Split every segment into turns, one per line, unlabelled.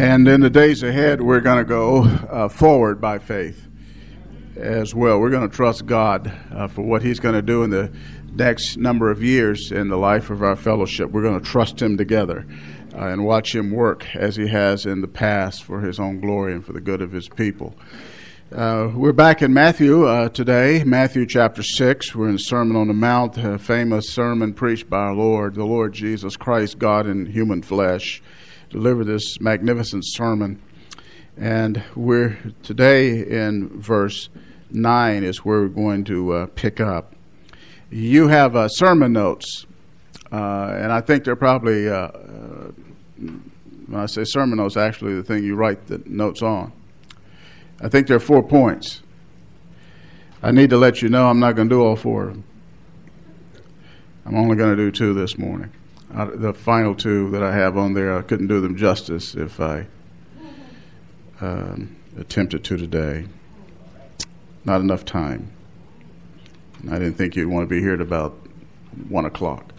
And in the days ahead, we're going to go uh, forward by faith as well. We're going to trust God uh, for what He's going to do in the next number of years in the life of our fellowship. We're going to trust Him together uh, and watch Him work as He has in the past for His own glory and for the good of His people. Uh, we're back in Matthew uh, today, Matthew chapter 6. We're in the Sermon on the Mount, a famous sermon preached by our Lord, the Lord Jesus Christ, God in human flesh deliver this magnificent sermon. And we're today in verse 9 is where we're going to uh, pick up. You have uh, sermon notes, uh, and I think they're probably, uh, uh, when I say sermon notes, actually the thing you write the notes on. I think there are four points. I need to let you know I'm not going to do all four of them. I'm only going to do two this morning the final two that I have on there, I couldn't do them justice if I um, attempted to today. Not enough time. I didn't think you'd want to be here at about one o'clock.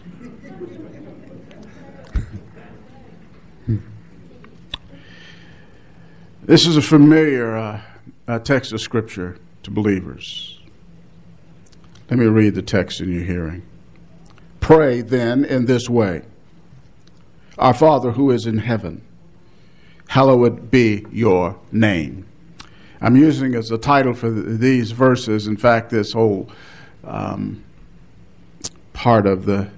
this is a familiar uh, uh, text of Scripture to believers. Let me read the text in your hearing. Pray then in this way Our Father who is in heaven, hallowed be your name. I'm using as a title for these verses, in fact, this whole um, part of the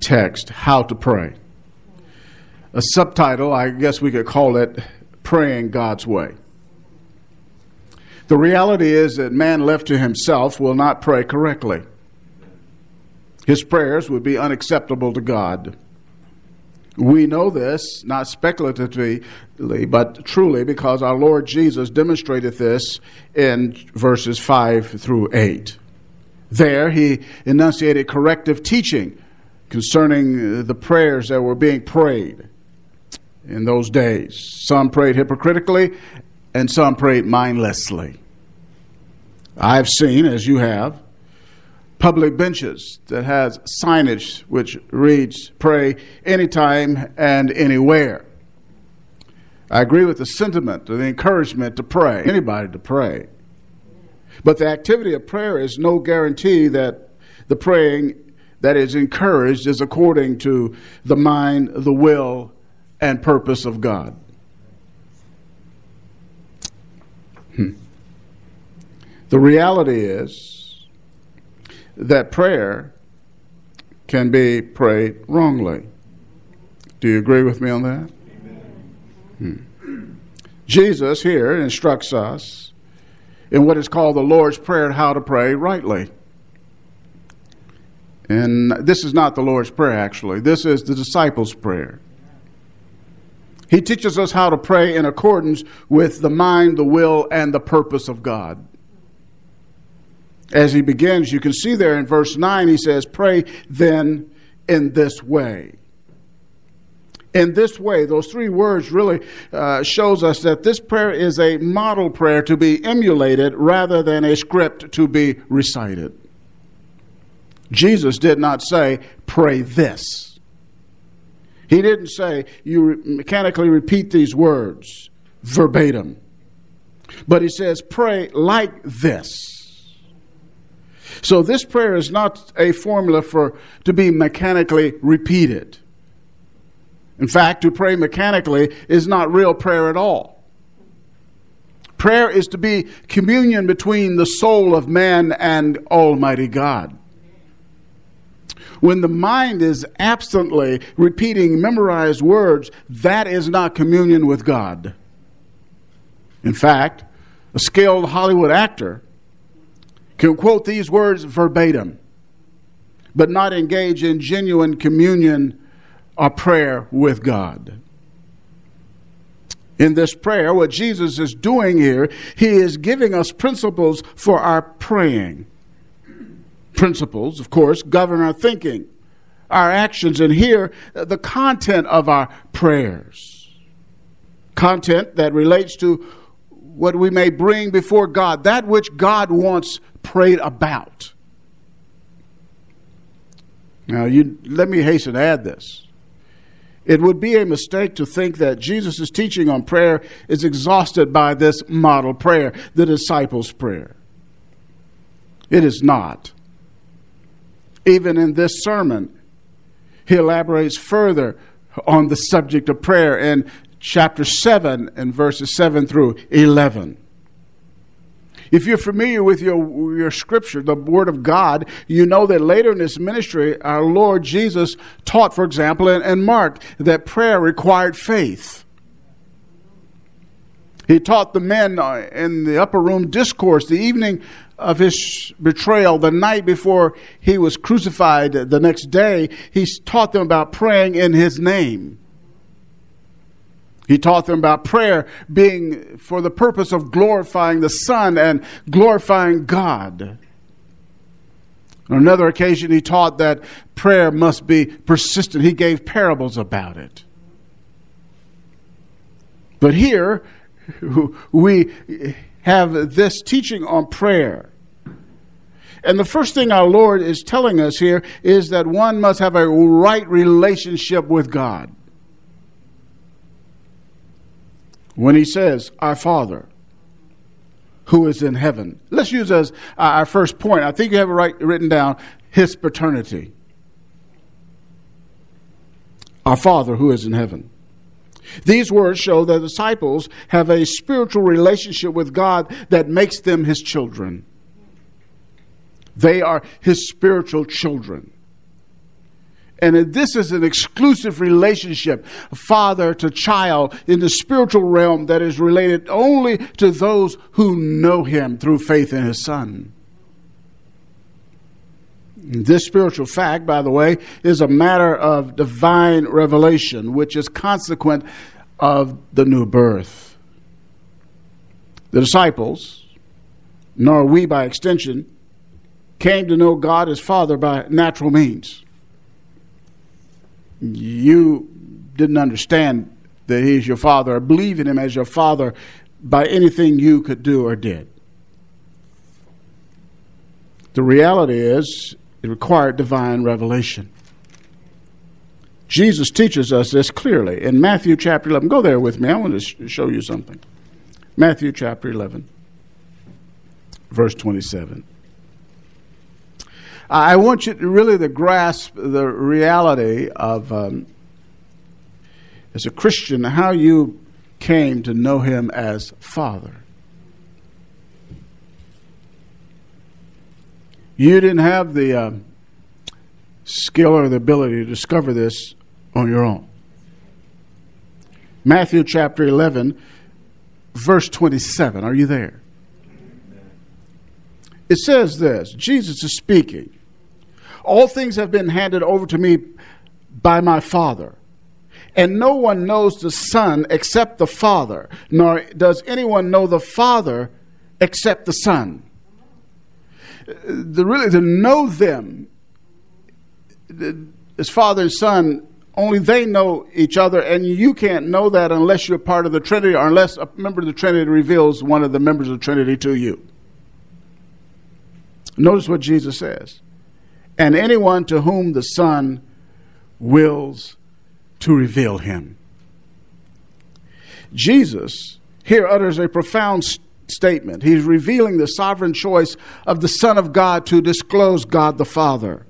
text, How to Pray. A subtitle, I guess we could call it Praying God's Way. The reality is that man left to himself will not pray correctly his prayers would be unacceptable to God. We know this, not speculatively, but truly, because our Lord Jesus demonstrated this in verses 5 through 8. There, he enunciated corrective teaching concerning the prayers that were being prayed in those days. Some prayed hypocritically, and some prayed mindlessly. I've seen, as you have, public benches that has signage which reads pray anytime and anywhere. I agree with the sentiment, the encouragement to pray, anybody to pray. But the activity of prayer is no guarantee that the praying that is encouraged is according to the mind, the will, and purpose of God. Hmm. The reality is that prayer can be prayed wrongly. Do you agree with me on that? Hmm. Jesus here instructs us in what is called the Lord's Prayer and how to pray rightly. And this is not the Lord's Prayer, actually. This is the disciples' prayer. He teaches us how to pray in accordance with the mind, the will, and the purpose of God as he begins, you can see there in verse 9, he says, Pray then in this way. In this way, those three words really uh, shows us that this prayer is a model prayer to be emulated rather than a script to be recited. Jesus did not say, Pray this. He didn't say, You mechanically repeat these words verbatim. But he says, Pray like this. So this prayer is not a formula for to be mechanically repeated. In fact, to pray mechanically is not real prayer at all. Prayer is to be communion between the soul of man and Almighty God. When the mind is absently repeating memorized words, that is not communion with God. In fact, a skilled Hollywood actor can quote these words verbatim, but not engage in genuine communion or prayer with God. In this prayer, what Jesus is doing here, he is giving us principles for our praying. Principles, of course, govern our thinking, our actions, and here, uh, the content of our prayers. Content that relates to what we may bring before God, that which God wants prayed about. Now, you, let me hasten to add this. It would be a mistake to think that Jesus' teaching on prayer is exhausted by this model prayer, the disciples' prayer. It is not. Even in this sermon, he elaborates further on the subject of prayer in chapter 7 and verses 7 through 11. If you're familiar with your, your scripture, the Word of God, you know that later in this ministry, our Lord Jesus taught, for example, in, in Mark, that prayer required faith. He taught the men uh, in the upper room discourse the evening of his betrayal, the night before he was crucified the next day. He taught them about praying in his name. He taught them about prayer being for the purpose of glorifying the Son and glorifying God. On another occasion, he taught that prayer must be persistent. He gave parables about it. But here, we have this teaching on prayer. And the first thing our Lord is telling us here is that one must have a right relationship with God. When he says, Our Father, who is in heaven. Let's use as our first point. I think you have it right, written down his paternity. Our Father who is in heaven. These words show that the disciples have a spiritual relationship with God that makes them his children. They are his spiritual children. And this is an exclusive relationship, father to child, in the spiritual realm that is related only to those who know him through faith in his son. This spiritual fact, by the way, is a matter of divine revelation, which is consequent of the new birth. The disciples, nor we by extension, came to know God as Father by natural means you didn't understand that He's your Father or believe in Him as your Father by anything you could do or did. The reality is, it required divine revelation. Jesus teaches us this clearly in Matthew chapter 11. Go there with me. I want to sh- show you something. Matthew chapter 11, verse 27. I want you to really to grasp the reality of, um, as a Christian, how you came to know Him as Father. You didn't have the uh, skill or the ability to discover this on your own. Matthew chapter 11, verse 27. Are you there? It says this Jesus is speaking. All things have been handed over to me by my Father. And no one knows the Son except the Father, nor does anyone know the Father except the Son. The, really, to know them as Father and Son, only they know each other, and you can't know that unless you're part of the Trinity or unless a member of the Trinity reveals one of the members of the Trinity to you. Notice what Jesus says and anyone to whom the Son wills to reveal him. Jesus here utters a profound statement. He's revealing the sovereign choice of the Son of God to disclose God the Father.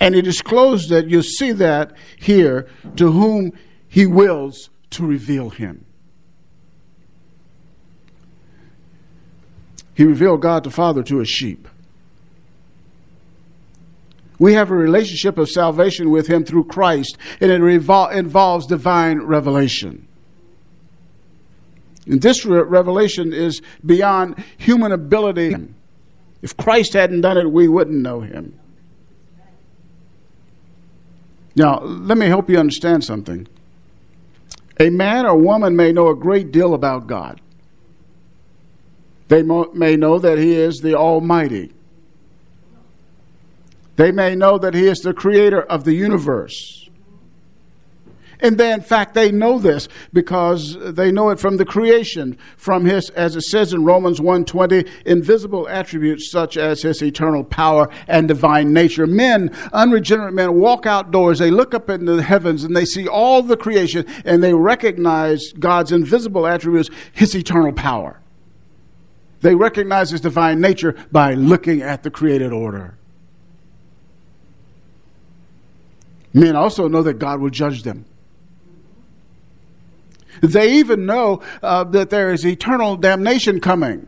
And he disclosed that, you see that here, to whom he wills to reveal him. He revealed God the Father to his sheep. We have a relationship of salvation with Him through Christ, and it revol- involves divine revelation. And this re- revelation is beyond human ability. If Christ hadn't done it, we wouldn't know Him. Now, let me help you understand something. A man or woman may know a great deal about God. They mo- may know that He is the Almighty. They may know that He is the creator of the universe. And they, in fact, they know this because they know it from the creation, from his, as it says in Romans 1.20, invisible attributes such as his eternal power and divine nature. Men, unregenerate men, walk outdoors, they look up into the heavens and they see all the creation and they recognize God's invisible attributes, his eternal power. They recognize his divine nature by looking at the created order. Men also know that God will judge them. They even know uh, that there is eternal damnation coming.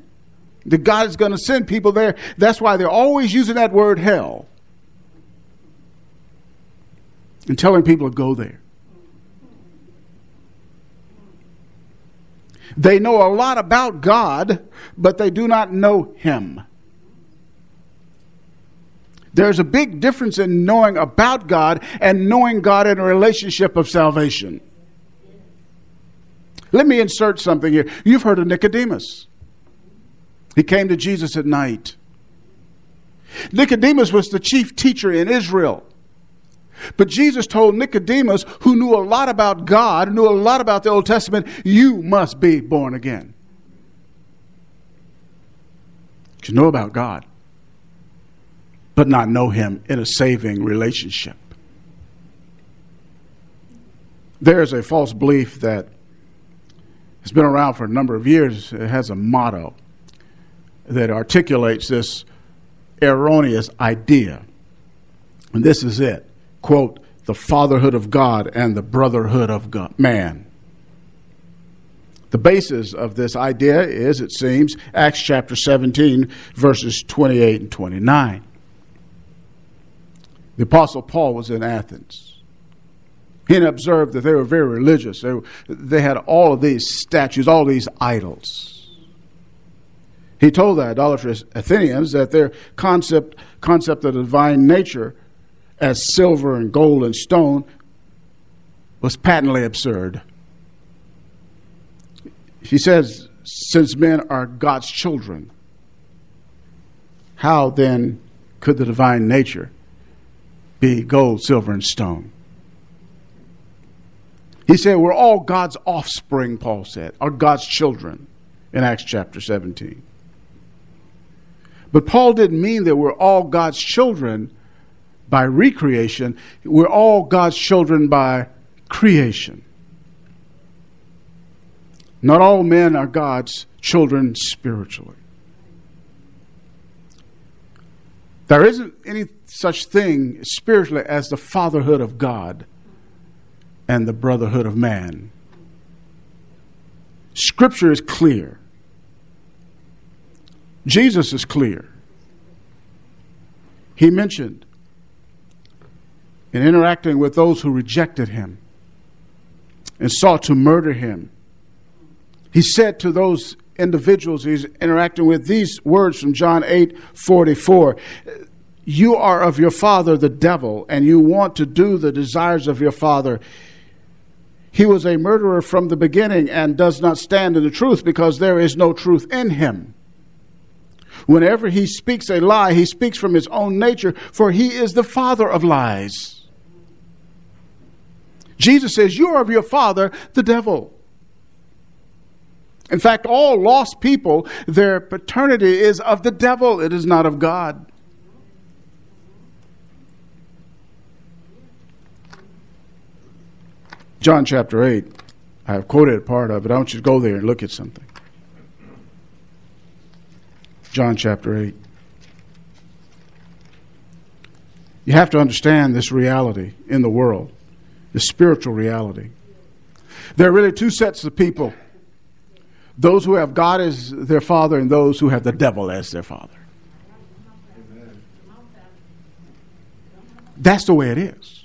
That God is going to send people there. That's why they're always using that word hell and telling people to go there. They know a lot about God, but they do not know Him. There's a big difference in knowing about God and knowing God in a relationship of salvation. Let me insert something here. You've heard of Nicodemus. He came to Jesus at night. Nicodemus was the chief teacher in Israel. But Jesus told Nicodemus, who knew a lot about God, knew a lot about the Old Testament, you must be born again. You know about God, but not know Him in a saving relationship. There's a false belief that it's been around for a number of years. It has a motto that articulates this erroneous idea. And this is it quote, the fatherhood of God and the brotherhood of God, man. The basis of this idea is, it seems, Acts chapter 17, verses 28 and 29. The Apostle Paul was in Athens. He observed that they were very religious. They, they had all of these statues, all these idols. He told the idolatrous Athenians that their concept, concept of the divine nature as silver and gold and stone was patently absurd. He says, since men are God's children, how then could the divine nature be gold, silver, and stone? He said, We're all God's offspring, Paul said, are God's children in Acts chapter 17. But Paul didn't mean that we're all God's children by recreation. We're all God's children by creation. Not all men are God's children spiritually. There isn't any such thing spiritually as the fatherhood of God and the brotherhood of man. Scripture is clear. Jesus is clear. He mentioned in interacting with those who rejected him and sought to murder him, he said to those individuals he's interacting with these words from John 8 44 You are of your father, the devil, and you want to do the desires of your father. He was a murderer from the beginning and does not stand in the truth because there is no truth in him. Whenever he speaks a lie, he speaks from his own nature, for he is the father of lies. Jesus says, You are of your father, the devil. In fact, all lost people, their paternity is of the devil, it is not of God. John chapter 8. I have quoted a part of it. I want you to go there and look at something. John chapter 8. You have to understand this reality in the world, the spiritual reality. There are really two sets of people those who have God as their father and those who have the devil as their father. That's the way it is.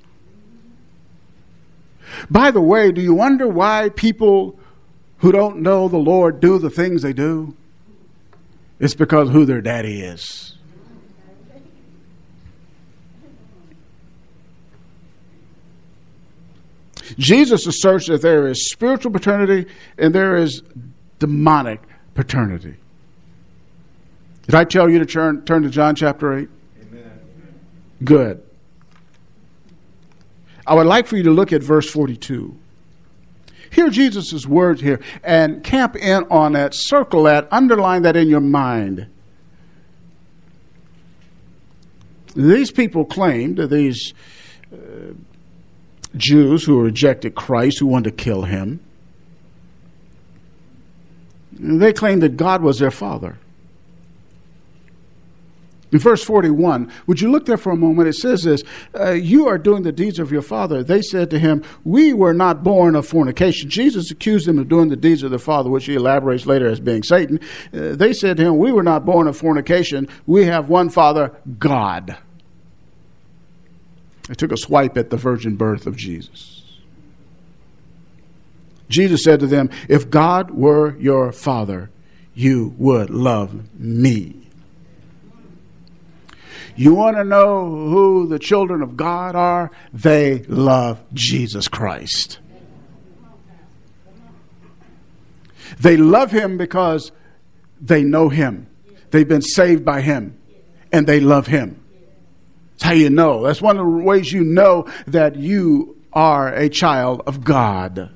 By the way, do you wonder why people who don't know the Lord do the things they do? It's because who their daddy is. Jesus asserts that there is spiritual paternity and there is demonic paternity. Did I tell you to turn, turn to John chapter 8? Amen. Good. I would like for you to look at verse 42. Hear Jesus' words here and camp in on that, circle that, underline that in your mind. These people claimed, these uh, Jews who rejected Christ, who wanted to kill him, they claimed that God was their father. In verse 41, would you look there for a moment? It says this uh, You are doing the deeds of your father. They said to him, We were not born of fornication. Jesus accused them of doing the deeds of their father, which he elaborates later as being Satan. Uh, they said to him, We were not born of fornication. We have one father, God. They took a swipe at the virgin birth of Jesus. Jesus said to them, If God were your father, you would love me. You want to know who the children of God are? They love Jesus Christ. They love him because they know him. They've been saved by him and they love him. That's how you know. That's one of the ways you know that you are a child of God.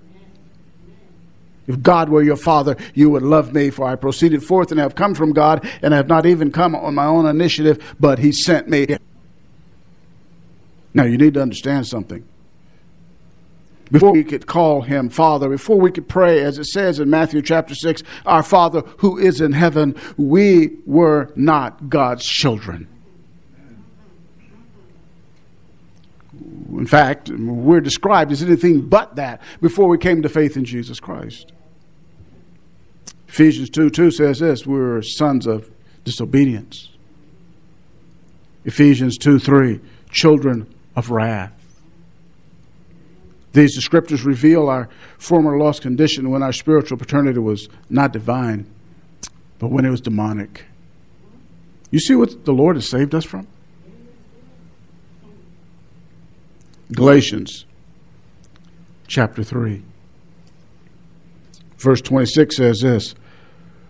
If God were your father, you would love me, for I proceeded forth and have come from God, and have not even come on my own initiative, but He sent me. Now, you need to understand something. Before we could call him Father, before we could pray, as it says in Matthew chapter 6, Our Father who is in heaven, we were not God's children. In fact, we're described as anything but that before we came to faith in Jesus Christ. Ephesians 2 2 says this we're sons of disobedience. Ephesians 2 3, children of wrath. These descriptors reveal our former lost condition when our spiritual paternity was not divine, but when it was demonic. You see what the Lord has saved us from? Galatians chapter 3. Verse 26 says this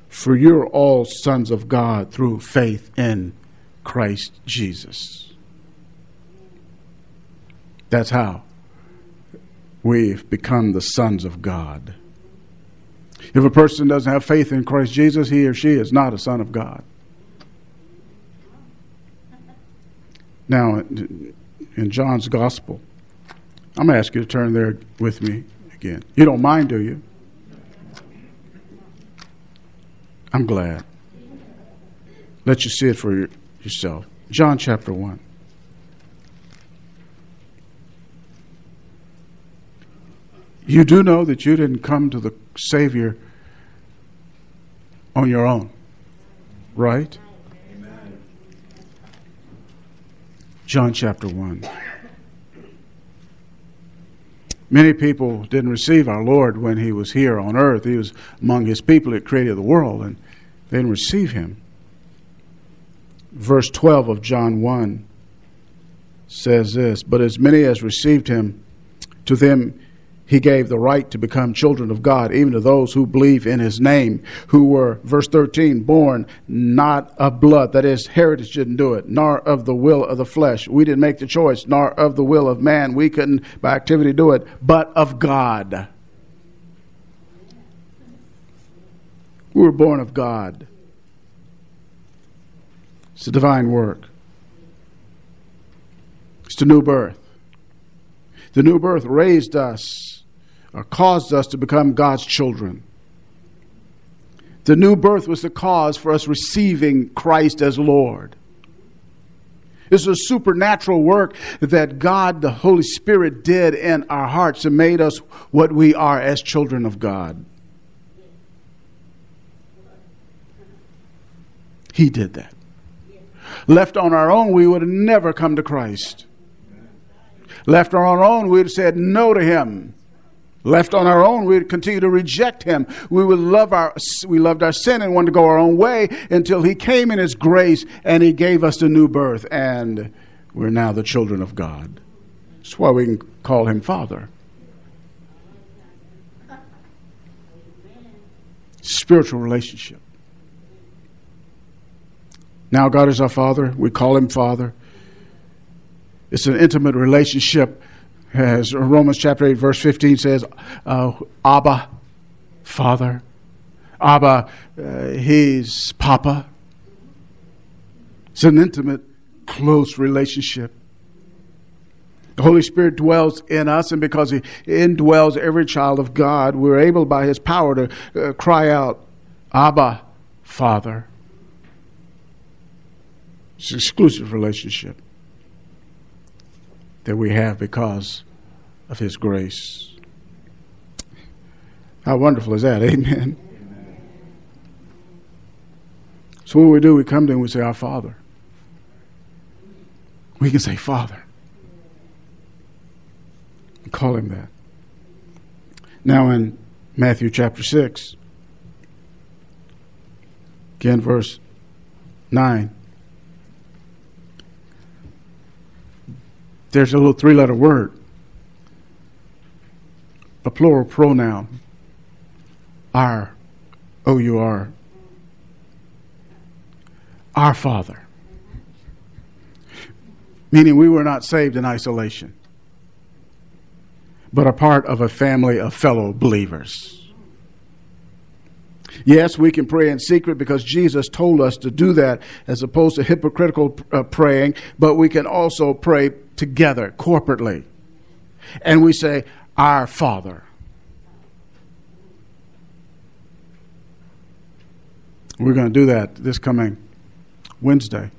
For you're all sons of God through faith in Christ Jesus. That's how we've become the sons of God. If a person doesn't have faith in Christ Jesus, he or she is not a son of God. Now, in John's Gospel, I'm going to ask you to turn there with me again. You don't mind, do you? I'm glad. Let you see it for yourself. John chapter 1. You do know that you didn't come to the Savior on your own, right? John chapter 1. Many people didn't receive our Lord when he was here on earth. He was among his people that created the world, and they didn't receive him. Verse 12 of John 1 says this But as many as received him, to them he gave the right to become children of God, even to those who believe in his name, who were, verse 13, born not of blood, that is, heritage didn't do it, nor of the will of the flesh. We didn't make the choice, nor of the will of man. We couldn't, by activity, do it, but of God. We were born of God. It's a divine work. It's the new birth. The new birth raised us or caused us to become God's children. The new birth was the cause for us receiving Christ as Lord. Is a supernatural work that God, the Holy Spirit, did in our hearts and made us what we are as children of God. He did that. Left on our own, we would have never come to Christ. Left on our own, we would have said no to Him. Left on our own, we'd continue to reject him. We would love our we loved our sin and wanted to go our own way until he came in his grace and he gave us the new birth, and we're now the children of God. That's why we can call him Father. Spiritual relationship. Now God is our Father. We call him Father. It's an intimate relationship As Romans chapter 8, verse 15 says, uh, Abba, Father. Abba, uh, he's Papa. It's an intimate, close relationship. The Holy Spirit dwells in us, and because He indwells every child of God, we're able by His power to uh, cry out, Abba, Father. It's an exclusive relationship that we have because of His grace. How wonderful is that? Amen. So, what we do, we come to Him and we say, Our Father. We can say, Father. Call Him that. Now, in Matthew chapter 6, again, verse 9. There's a little three letter word, a plural pronoun, our, O U R, our Father. Meaning we were not saved in isolation, but a part of a family of fellow believers. Yes, we can pray in secret because Jesus told us to do that as opposed to hypocritical uh, praying, but we can also pray together corporately. And we say, Our Father. We're going to do that this coming Wednesday.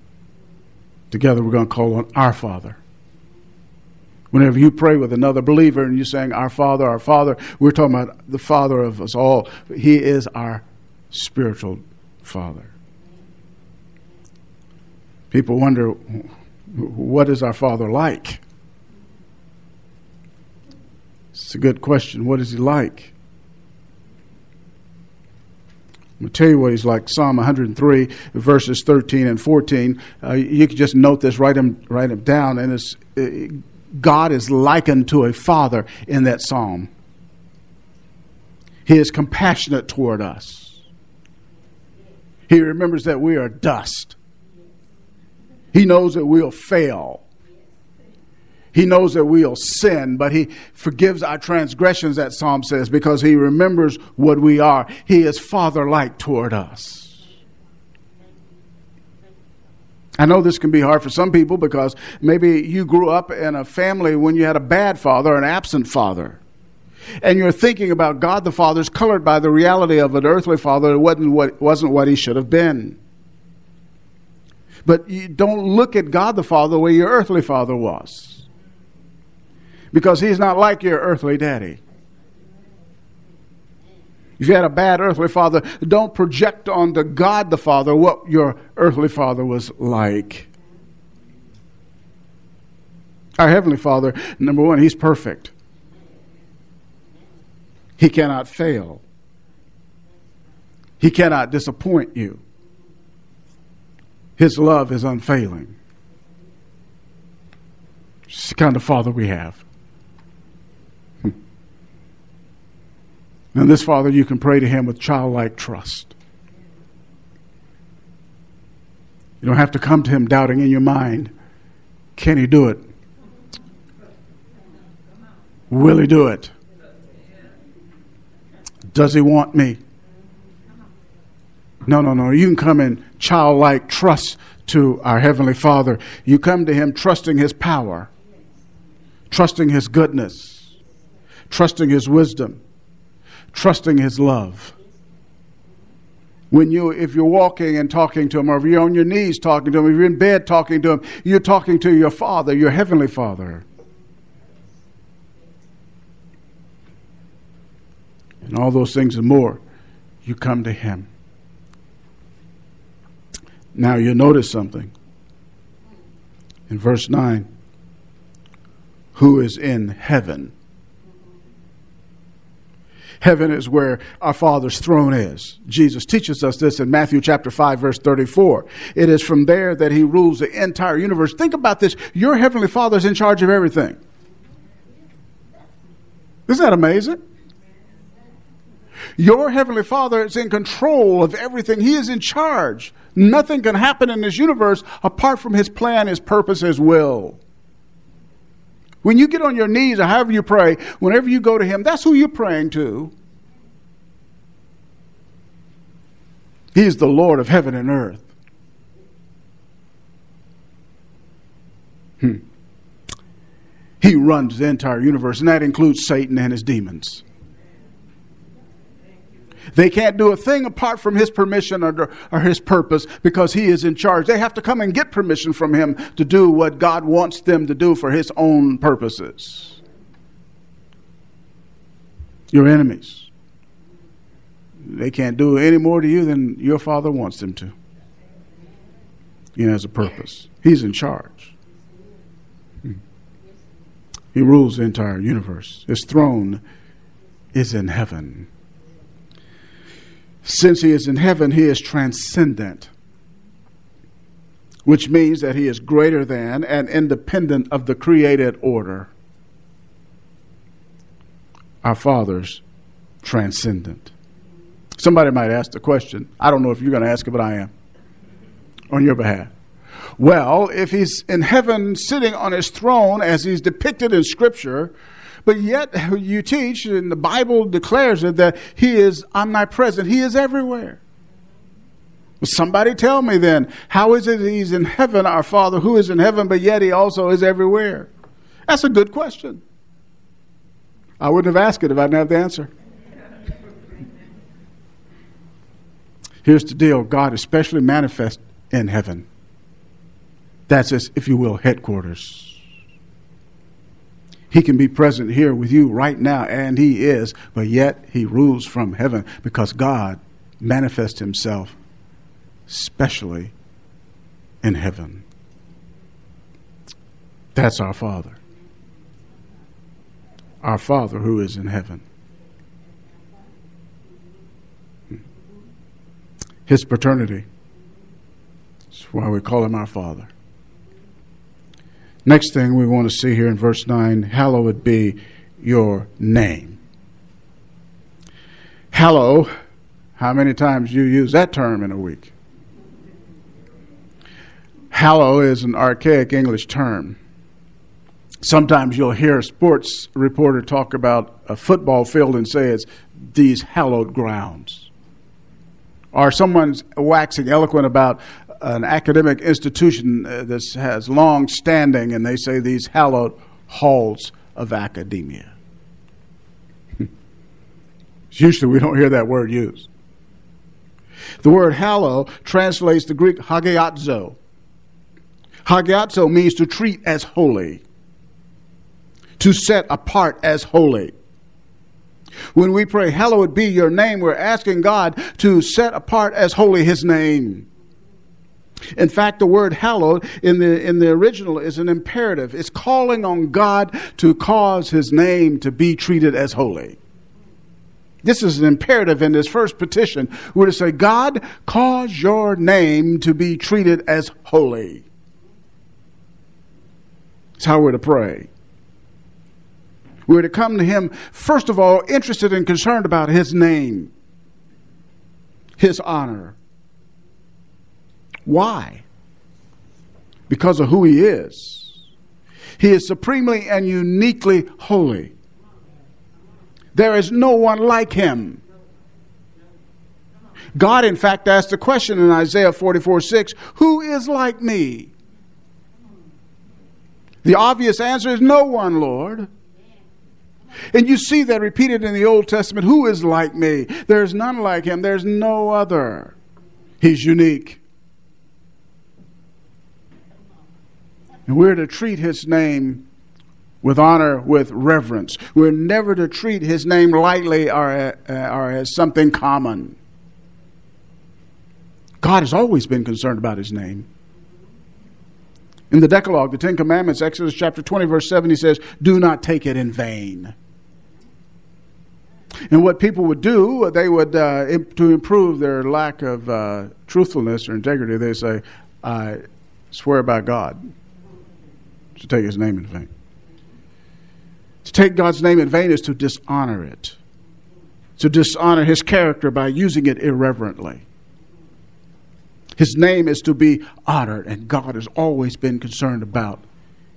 Together, we're going to call on our Father. Whenever you pray with another believer and you're saying, Our Father, our Father, we're talking about the Father of us all. He is our spiritual Father. People wonder, what is our Father like? It's a good question. What is He like? I'm going to tell you what He's like. Psalm 103, verses 13 and 14. Uh, you can just note this, write them, write them down, and it's, uh, God is likened to a father in that psalm. He is compassionate toward us. He remembers that we are dust. He knows that we'll fail. He knows that we'll sin, but He forgives our transgressions, that psalm says, because He remembers what we are. He is father like toward us. I know this can be hard for some people because maybe you grew up in a family when you had a bad father, an absent father. And you're thinking about God the Father is colored by the reality of an earthly father that wasn't what, wasn't what he should have been. But you don't look at God the Father the way your earthly father was. Because he's not like your earthly daddy. If you had a bad earthly father, don't project onto God the Father what your earthly father was like. Our Heavenly Father, number one, He's perfect. He cannot fail. He cannot disappoint you. His love is unfailing. It's the kind of father we have. And this father, you can pray to him with childlike trust. You don't have to come to him doubting in your mind can he do it? Will he do it? Does he want me? No, no, no. You can come in childlike trust to our Heavenly Father. You come to Him trusting His power, trusting His goodness, trusting His wisdom, trusting His love. When you, if you're walking and talking to Him, or if you're on your knees talking to Him, if you're in bed talking to Him, you're talking to your Father, your Heavenly Father. And all those things and more, you come to Him. Now you notice something. In verse 9, who is in heaven? Heaven is where our Father's throne is. Jesus teaches us this in Matthew chapter 5 verse 34. It is from there that he rules the entire universe. Think about this. Your heavenly Father is in charge of everything. Isn't that amazing? Your Heavenly Father is in control of everything. He is in charge. Nothing can happen in this universe apart from His plan, His purpose, His will. When you get on your knees or however you pray, whenever you go to Him, that's who you're praying to. He is the Lord of heaven and earth. Hmm. He runs the entire universe, and that includes Satan and his demons. They can't do a thing apart from his permission or, or, his purpose because he is in charge. They have to come and get permission from him to do what God wants them to do for his own purposes. Your enemies. They can't do any more to you than your father wants them to. He has a purpose. He's in charge. He rules the entire universe. His throne is in heaven. Since he is in heaven, he is transcendent, which means that he is greater than and independent of the created order. Our Father's transcendent. Somebody might ask the question. I don't know if you're going to ask it, but I am on your behalf. Well, if he's in heaven sitting on his throne as he's depicted in Scripture, but yet you teach, and the Bible declares it, that He is omnipresent. He is everywhere. Somebody tell me then, how is it He's in heaven, our Father who is in heaven, but yet He also is everywhere? That's a good question. I wouldn't have asked it if I didn't have the answer. Here's the deal God especially manifest in heaven. That's his, if you will, headquarters. He can be present here with you right now, and He is, but yet He rules from heaven because God manifests Himself specially in heaven. That's our Father. Our Father who is in heaven. His paternity. That's why we call him our Father. Next thing we want to see here in verse 9 hallowed be your name. Hallow, how many times you use that term in a week? Hallow is an archaic English term. Sometimes you'll hear a sports reporter talk about a football field and say it's these hallowed grounds. Or someone's waxing eloquent about an academic institution uh, that has long standing, and they say these hallowed halls of academia. Usually we don't hear that word used. The word hallow translates the Greek hagiazo. Hagiazo means to treat as holy, to set apart as holy. When we pray, Hallowed be your name, we're asking God to set apart as holy his name. In fact, the word hallowed in the, in the original is an imperative. It's calling on God to cause his name to be treated as holy. This is an imperative in this first petition. We're to say, God, cause your name to be treated as holy. That's how we're to pray. We're to come to him, first of all, interested and concerned about his name, his honor, why? Because of who he is. He is supremely and uniquely holy. There is no one like him. God, in fact, asked the question in Isaiah 44 6 Who is like me? The obvious answer is no one, Lord. And you see that repeated in the Old Testament Who is like me? There's none like him, there's no other. He's unique. And we're to treat his name with honor, with reverence. We're never to treat his name lightly or, uh, or as something common. God has always been concerned about his name. In the Decalogue, the Ten Commandments, Exodus chapter 20, verse 7, he says, Do not take it in vain. And what people would do, they would, uh, to improve their lack of uh, truthfulness or integrity, they say, I swear by God to take his name in vain. To take God's name in vain is to dishonor it, to dishonor his character by using it irreverently. His name is to be honored, and God has always been concerned about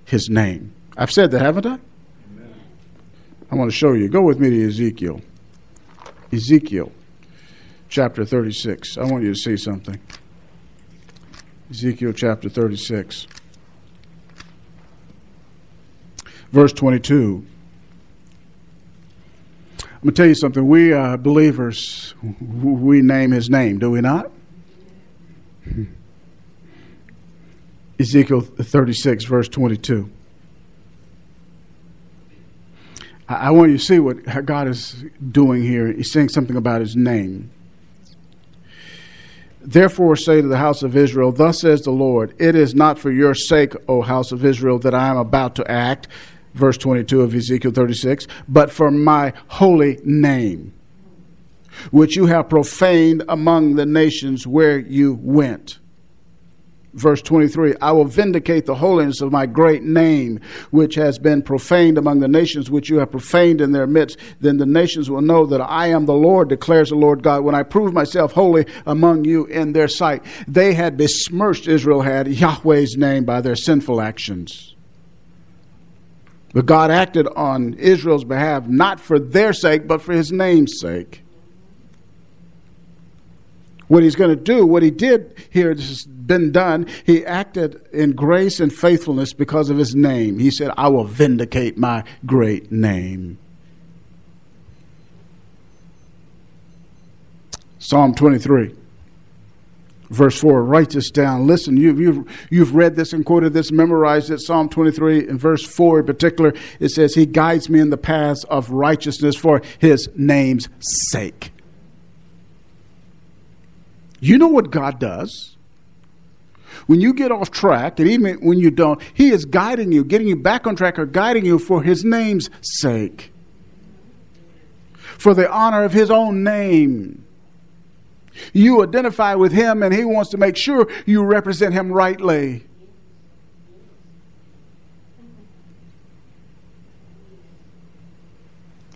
his name. I've said that, haven't I? Amen. I want to show you. Go with me to Ezekiel. Ezekiel chapter 36. I want you to see something. Ezekiel chapter 36. Verse 22. I'm going to tell you something. We uh, believers, we name his name, do we not? Ezekiel 36, verse 22. I want you to see what God is doing here. He's saying something about his name. Therefore, say to the house of Israel, Thus says the Lord, It is not for your sake, O house of Israel, that I am about to act, verse 22 of Ezekiel 36, but for my holy name, which you have profaned among the nations where you went verse 23 I will vindicate the holiness of my great name, which has been profaned among the nations, which you have profaned in their midst. Then the nations will know that I am the Lord, declares the Lord God, when I prove myself holy among you in their sight. They had besmirched, Israel had, Yahweh's name by their sinful actions. But God acted on Israel's behalf, not for their sake, but for his name's sake what he's going to do, what he did here has been done. He acted in grace and faithfulness because of his name. He said, I will vindicate my great name. Psalm 23, verse 4. Write this down. Listen, you've, you've, you've read this and quoted this, memorized it. Psalm 23, and verse 4 in particular, it says, He guides me in the paths of righteousness for his name's sake. You know what God does. When you get off track, and even when you don't, He is guiding you, getting you back on track, or guiding you for His name's sake, for the honor of His own name. You identify with Him, and He wants to make sure you represent Him rightly.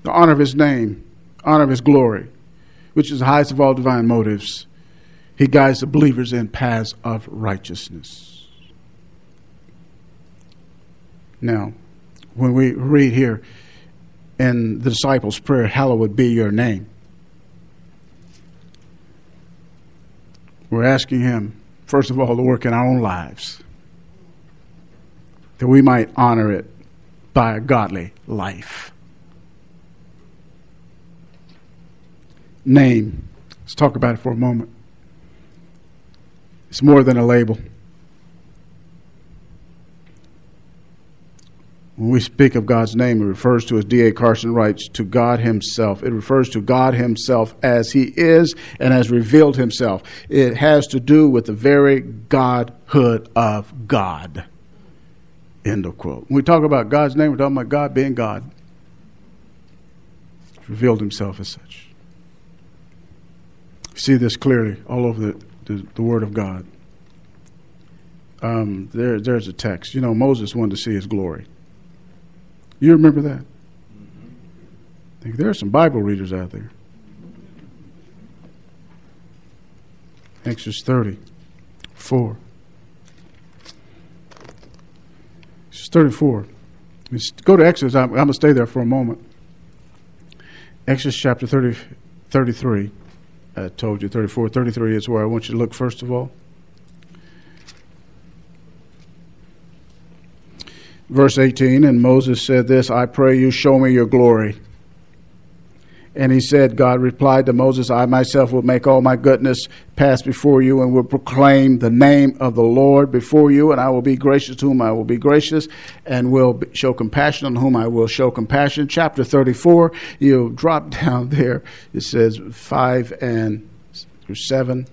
The honor of His name, honor of His glory, which is the highest of all divine motives. He guides the believers in paths of righteousness. Now, when we read here in the disciples' prayer, Hallowed be your name, we're asking Him, first of all, to work in our own lives, that we might honor it by a godly life. Name. Let's talk about it for a moment. It's more than a label. When we speak of God's name, it refers to, as D.A. Carson writes, to God Himself. It refers to God Himself as He is and has revealed Himself. It has to do with the very Godhood of God. End of quote. When we talk about God's name, we're talking about God being God. He's revealed Himself as such. See this clearly all over the the, the Word of God. Um, there, there's a text. You know, Moses wanted to see his glory. You remember that? I think there are some Bible readers out there. Exodus 30, 4. Exodus 34. Let's go to Exodus. I'm, I'm going to stay there for a moment. Exodus chapter 30, 33. I told you 34, 33 is where I want you to look first of all. Verse 18, and Moses said this I pray you show me your glory. And he said, God replied to Moses, I myself will make all my goodness pass before you and will proclaim the name of the Lord before you, and I will be gracious to whom I will be gracious, and will show compassion on whom I will show compassion. Chapter 34, you drop down there. It says 5 and through 7,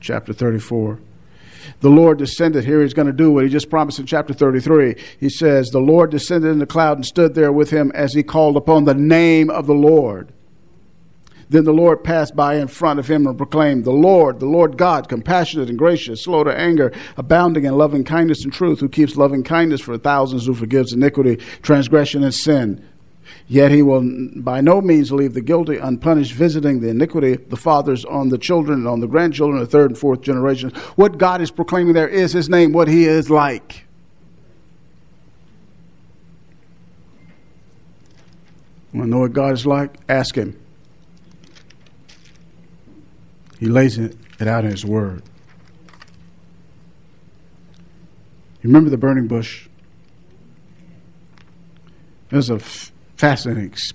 chapter 34 the Lord descended. Here he's going to do what he just promised in chapter 33. He says, The Lord descended in the cloud and stood there with him as he called upon the name of the Lord. Then the Lord passed by in front of him and proclaimed, The Lord, the Lord God, compassionate and gracious, slow to anger, abounding in loving kindness and truth, who keeps loving kindness for thousands, who forgives iniquity, transgression, and sin. Yet he will by no means leave the guilty unpunished, visiting the iniquity of the fathers on the children and on the grandchildren, the third and fourth generations. What God is proclaiming there is his name, what he is like. Want to know what God is like? Ask Him. He lays it out in His Word. You remember the burning bush? There's a fascinating ex-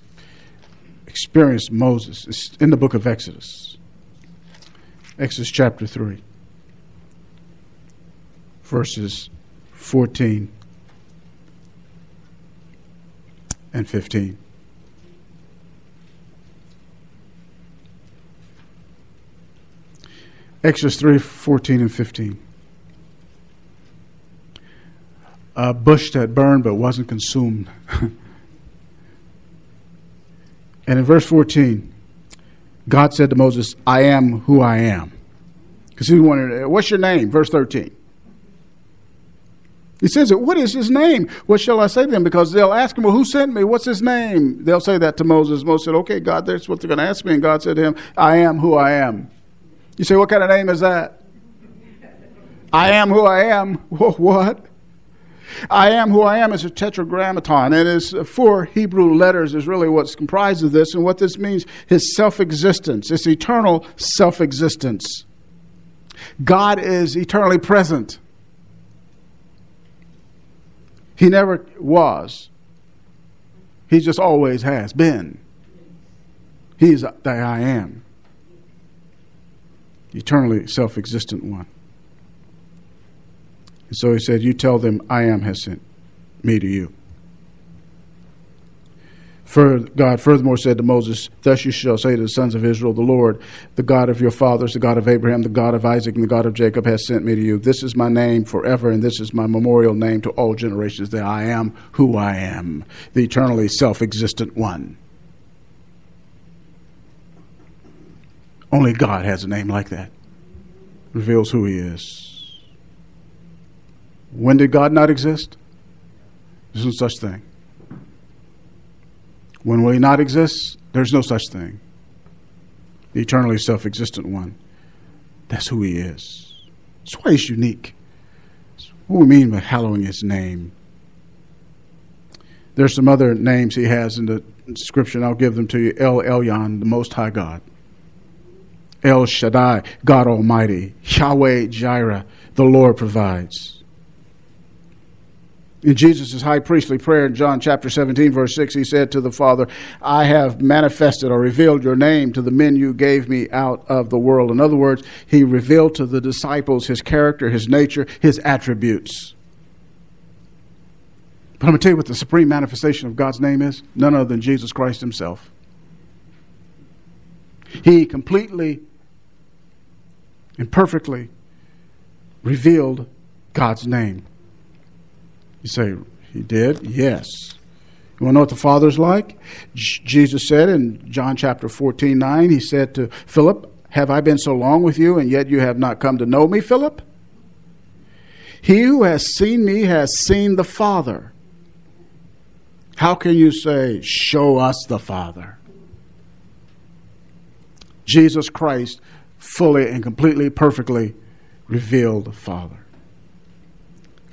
experience Moses. It's in the book of Exodus. Exodus chapter 3, verses 14 and 15. Exodus 3 14 and 15. A bush that burned but wasn't consumed. and in verse 14, God said to Moses, I am who I am. Because he wanted, what's your name? Verse 13. He says it, what is his name? What shall I say to them? Because they'll ask him, well, who sent me? What's his name? They'll say that to Moses. Moses said, okay, God, that's what they're going to ask me. And God said to him, I am who I am. You say, what kind of name is that? I am who I am. What? I am who I am is a tetragrammaton, and it's uh, four Hebrew letters is really what's comprised of this. And what this means is self existence, it's eternal self existence. God is eternally present. He never was. He just always has been. He's the I am eternally self existent one. And so he said, You tell them, I am has sent me to you. For God furthermore said to Moses, Thus you shall say to the sons of Israel, The Lord, the God of your fathers, the God of Abraham, the God of Isaac, and the God of Jacob has sent me to you. This is my name forever, and this is my memorial name to all generations, that I am who I am, the eternally self existent one. Only God has a name like that. Reveals who He is. When did God not exist? There's no such thing. When will He not exist? There's no such thing. The eternally self existent one. That's who He is. That's why He's unique. That's what we mean by hallowing His name. There's some other names He has in the scripture, I'll give them to you El Elyon, the Most High God. El Shaddai, God Almighty, Yahweh Jireh, the Lord provides. In Jesus' high priestly prayer in John chapter 17, verse 6, he said to the Father, I have manifested or revealed your name to the men you gave me out of the world. In other words, he revealed to the disciples his character, his nature, his attributes. But I'm going to tell you what the supreme manifestation of God's name is none other than Jesus Christ himself. He completely and perfectly revealed God's name. You say, He did? Yes. You want to know what the Father's like? J- Jesus said in John chapter 14, 9, He said to Philip, Have I been so long with you, and yet you have not come to know me, Philip? He who has seen me has seen the Father. How can you say, Show us the Father? Jesus Christ fully and completely, perfectly revealed the Father.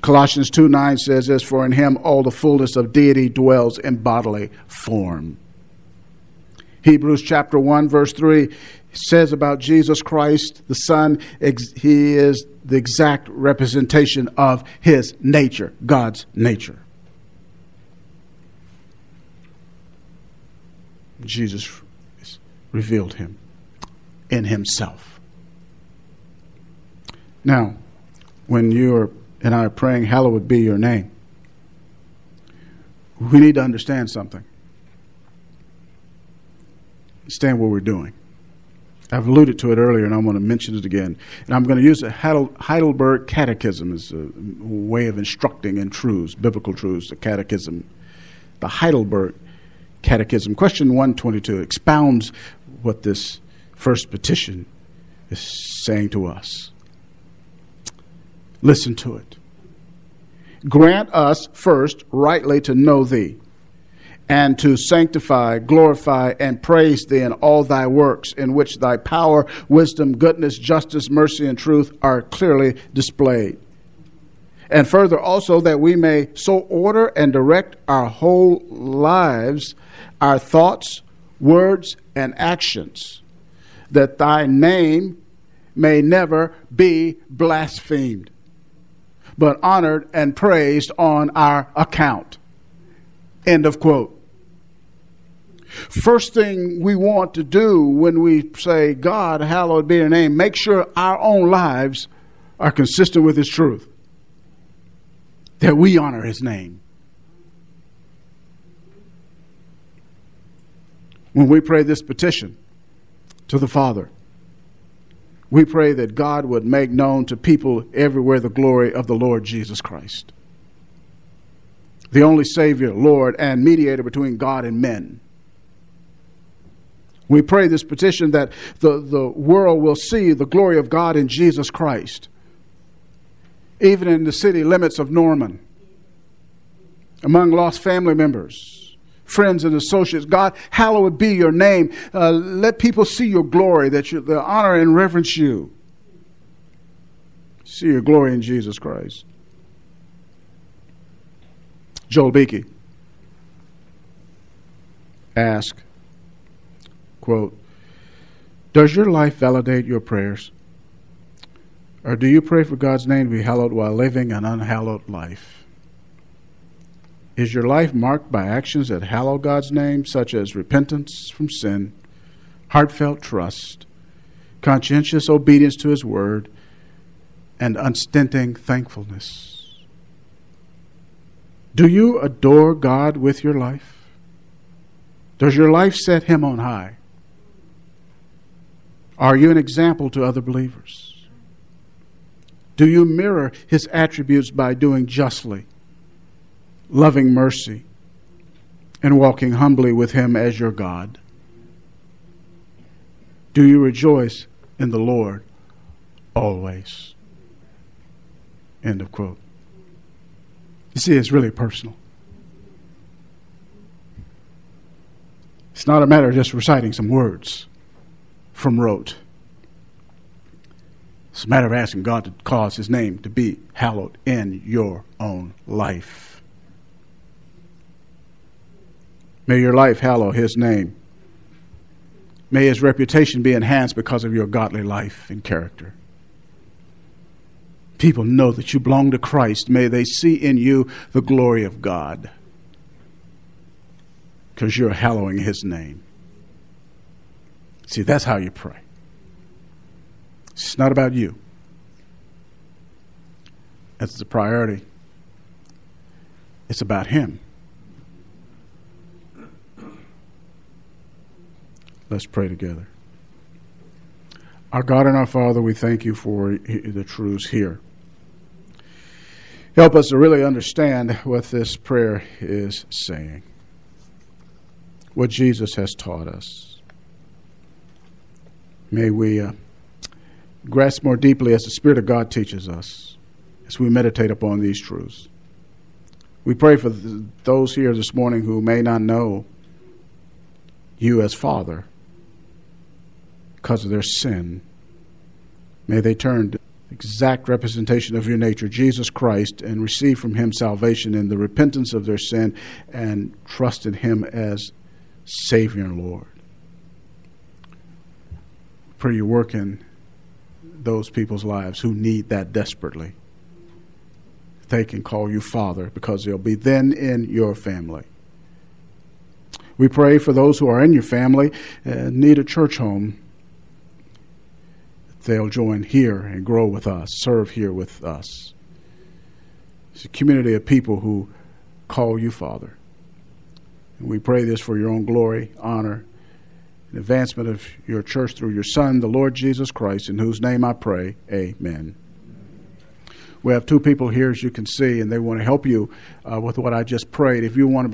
Colossians 2 9 says this For in him all the fullness of deity dwells in bodily form. Hebrews chapter 1, verse 3 says about Jesus Christ, the Son, he is the exact representation of his nature, God's nature. Jesus revealed him in himself. Now, when you and I are praying, Hallowed be your name, we need to understand something. Understand what we're doing. I've alluded to it earlier, and I want to mention it again. And I'm going to use the Heidelberg Catechism as a way of instructing in truths, biblical truths, the Catechism. The Heidelberg Catechism, question 122, expounds what this first petition is saying to us. Listen to it. Grant us first rightly to know thee, and to sanctify, glorify, and praise thee in all thy works, in which thy power, wisdom, goodness, justice, mercy, and truth are clearly displayed. And further, also, that we may so order and direct our whole lives, our thoughts, words, and actions, that thy name may never be blasphemed, but honored and praised on our account. End of quote. First thing we want to do when we say, God, hallowed be your name, make sure our own lives are consistent with His truth, that we honor His name. When we pray this petition to the Father, we pray that God would make known to people everywhere the glory of the Lord Jesus Christ, the only Savior, Lord, and mediator between God and men. We pray this petition that the, the world will see the glory of God in Jesus Christ, even in the city limits of Norman, among lost family members, friends, and associates. God, hallowed be your name. Uh, let people see your glory, that you, they honor and reverence you. See your glory in Jesus Christ. Joel Beeke ask Quote, Does your life validate your prayers? Or do you pray for God's name to be hallowed while living an unhallowed life? Is your life marked by actions that hallow God's name, such as repentance from sin, heartfelt trust, conscientious obedience to His word, and unstinting thankfulness? Do you adore God with your life? Does your life set Him on high? Are you an example to other believers? Do you mirror his attributes by doing justly, loving mercy, and walking humbly with him as your God? Do you rejoice in the Lord always? End of quote. You see, it's really personal. It's not a matter of just reciting some words from rote. It's a matter of asking God to cause His name to be hallowed in your own life. May your life hallow His name. May His reputation be enhanced because of your godly life and character. People know that you belong to Christ. May they see in you the glory of God because you're hallowing His name. See, that's how you pray. It's not about you. That's the priority. It's about Him. Let's pray together. Our God and our Father, we thank you for the truths here. Help us to really understand what this prayer is saying, what Jesus has taught us. May we uh, grasp more deeply as the Spirit of God teaches us as we meditate upon these truths. We pray for th- those here this morning who may not know you as Father because of their sin. May they turn to exact representation of your nature, Jesus Christ, and receive from Him salvation in the repentance of their sin and trust in Him as Savior and Lord pray you work in those people's lives who need that desperately. They can call you Father because they'll be then in your family. We pray for those who are in your family and need a church home. They'll join here and grow with us, serve here with us. It's a community of people who call you Father. And we pray this for your own glory, honor, and advancement of your church through your Son, the Lord Jesus Christ, in whose name I pray. Amen. We have two people here, as you can see, and they want to help you uh, with what I just prayed. If you want to